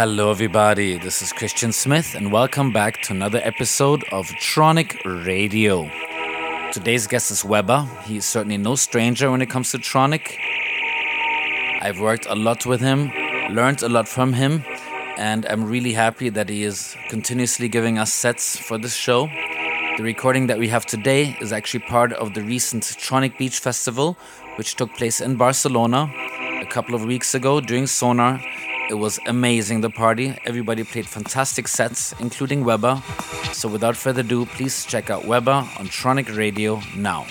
Hello, everybody. This is Christian Smith, and welcome back to another episode of Tronic Radio. Today's guest is Wehbba. He is certainly no stranger when it comes to Tronic. I've worked a lot with him, learned a lot from him, and I'm really happy that he is continuously giving us sets for this show. The recording that we have today is actually part of the recent Tronic Beach Festival, which took place in Barcelona a couple of weeks ago during Sonar. It was amazing, the party. Everybody played fantastic sets, including Wehbba. So without further ado, please check out Wehbba on Tronic Radio now.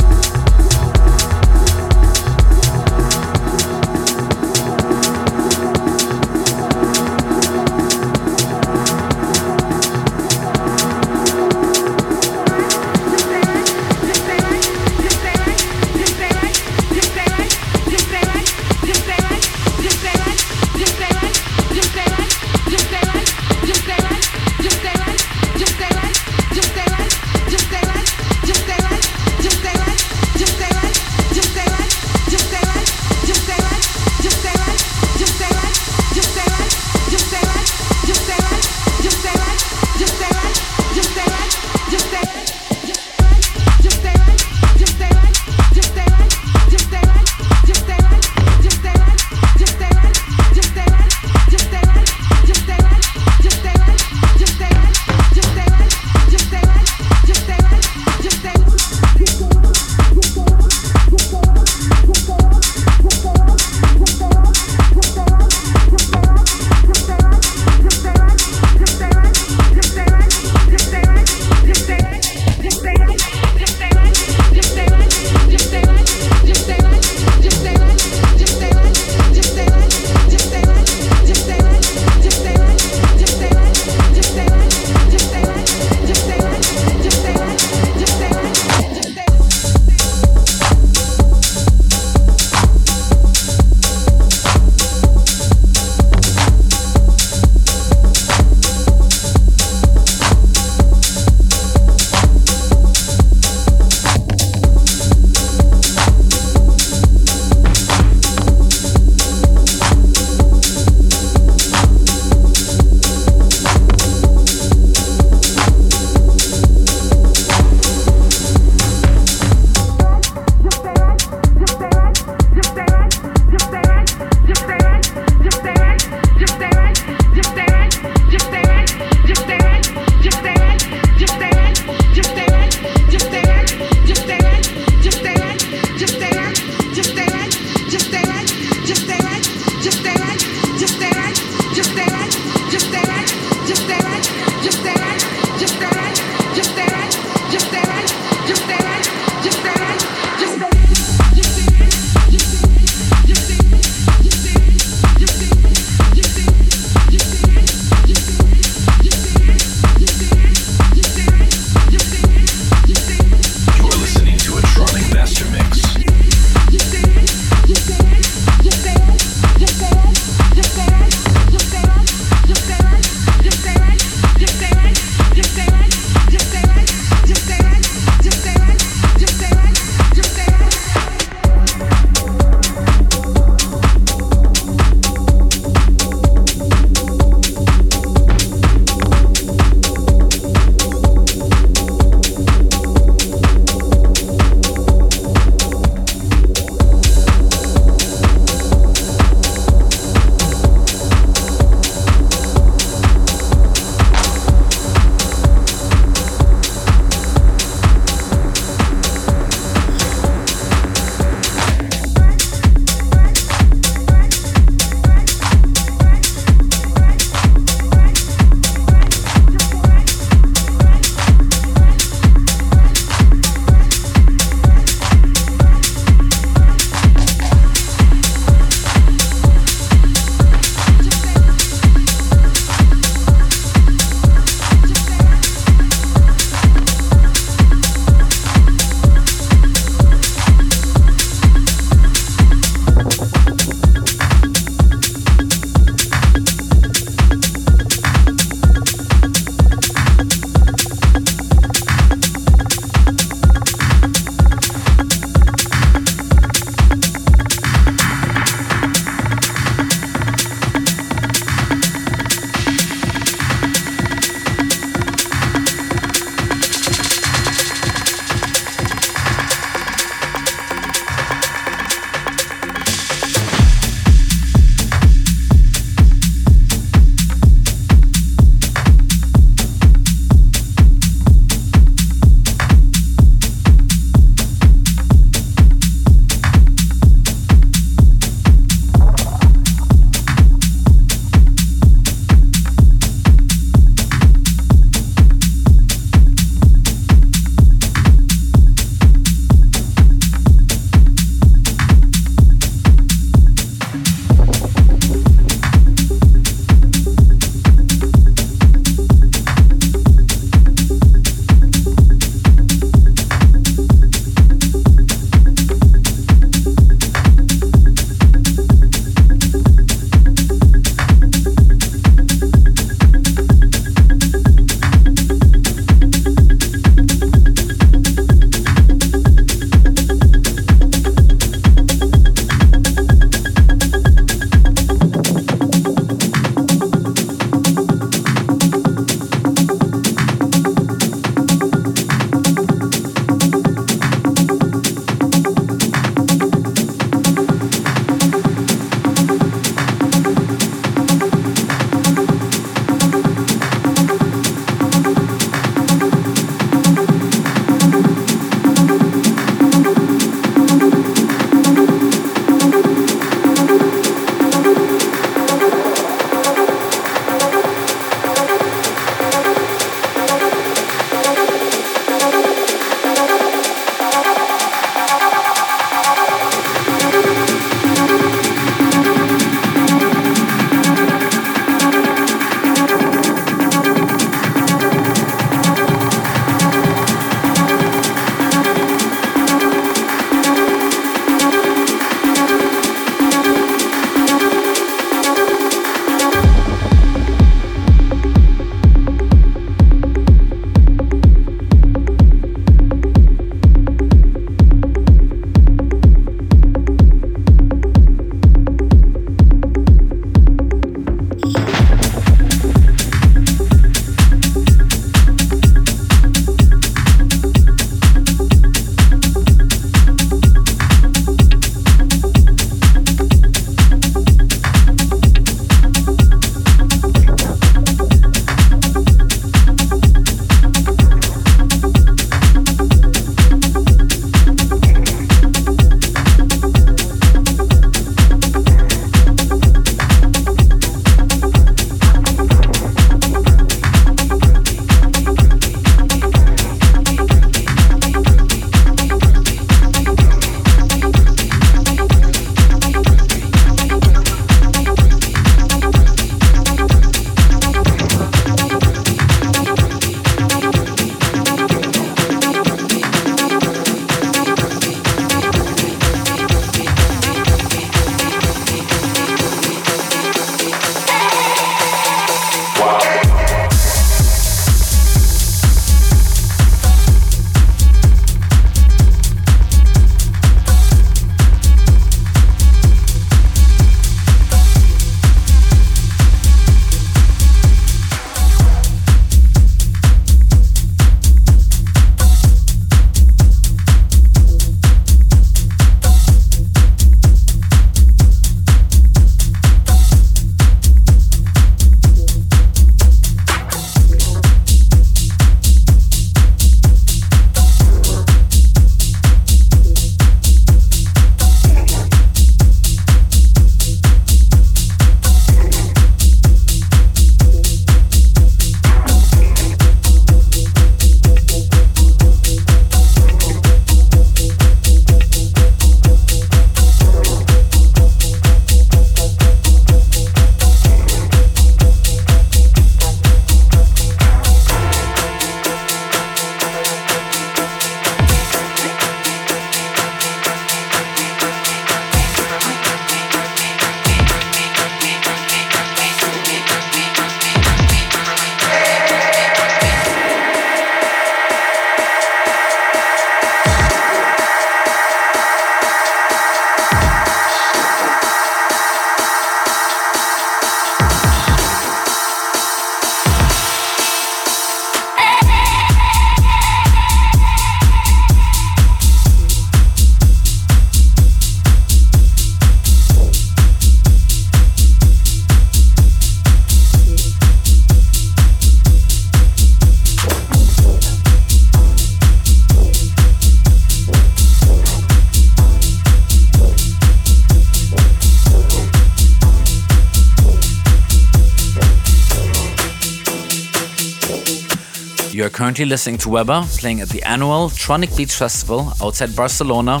Currently listening to Wehbba playing at the annual Tronic Beach Festival outside Barcelona.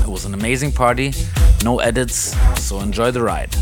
It was an amazing party, no edits, so enjoy the ride.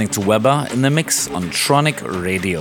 Listening to Wehbba in the mix on Tronic Radio.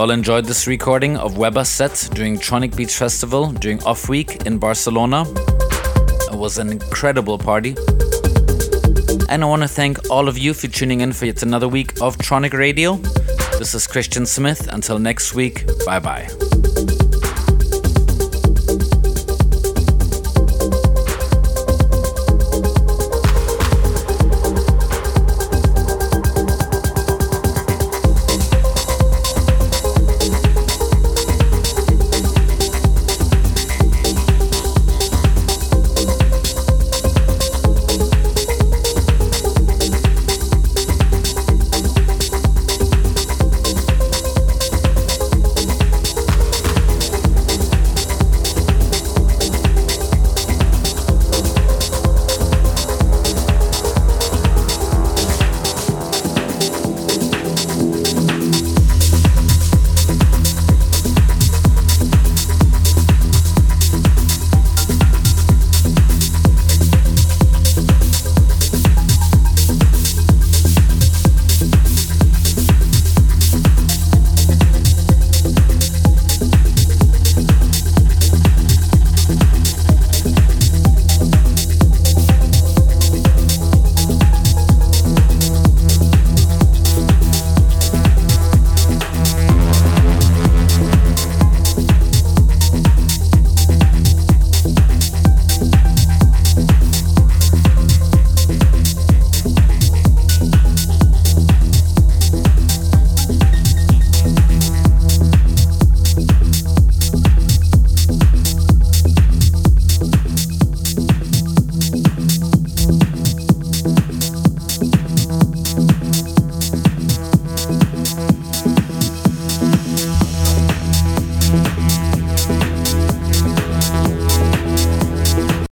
All enjoyed this recording of Wehbba's set during Tronic Beach Festival during Off Week in Barcelona. It was an incredible party. And I want to thank all of you for tuning in for yet another week of Tronic Radio. This is Christian Smith. Until next week, bye bye.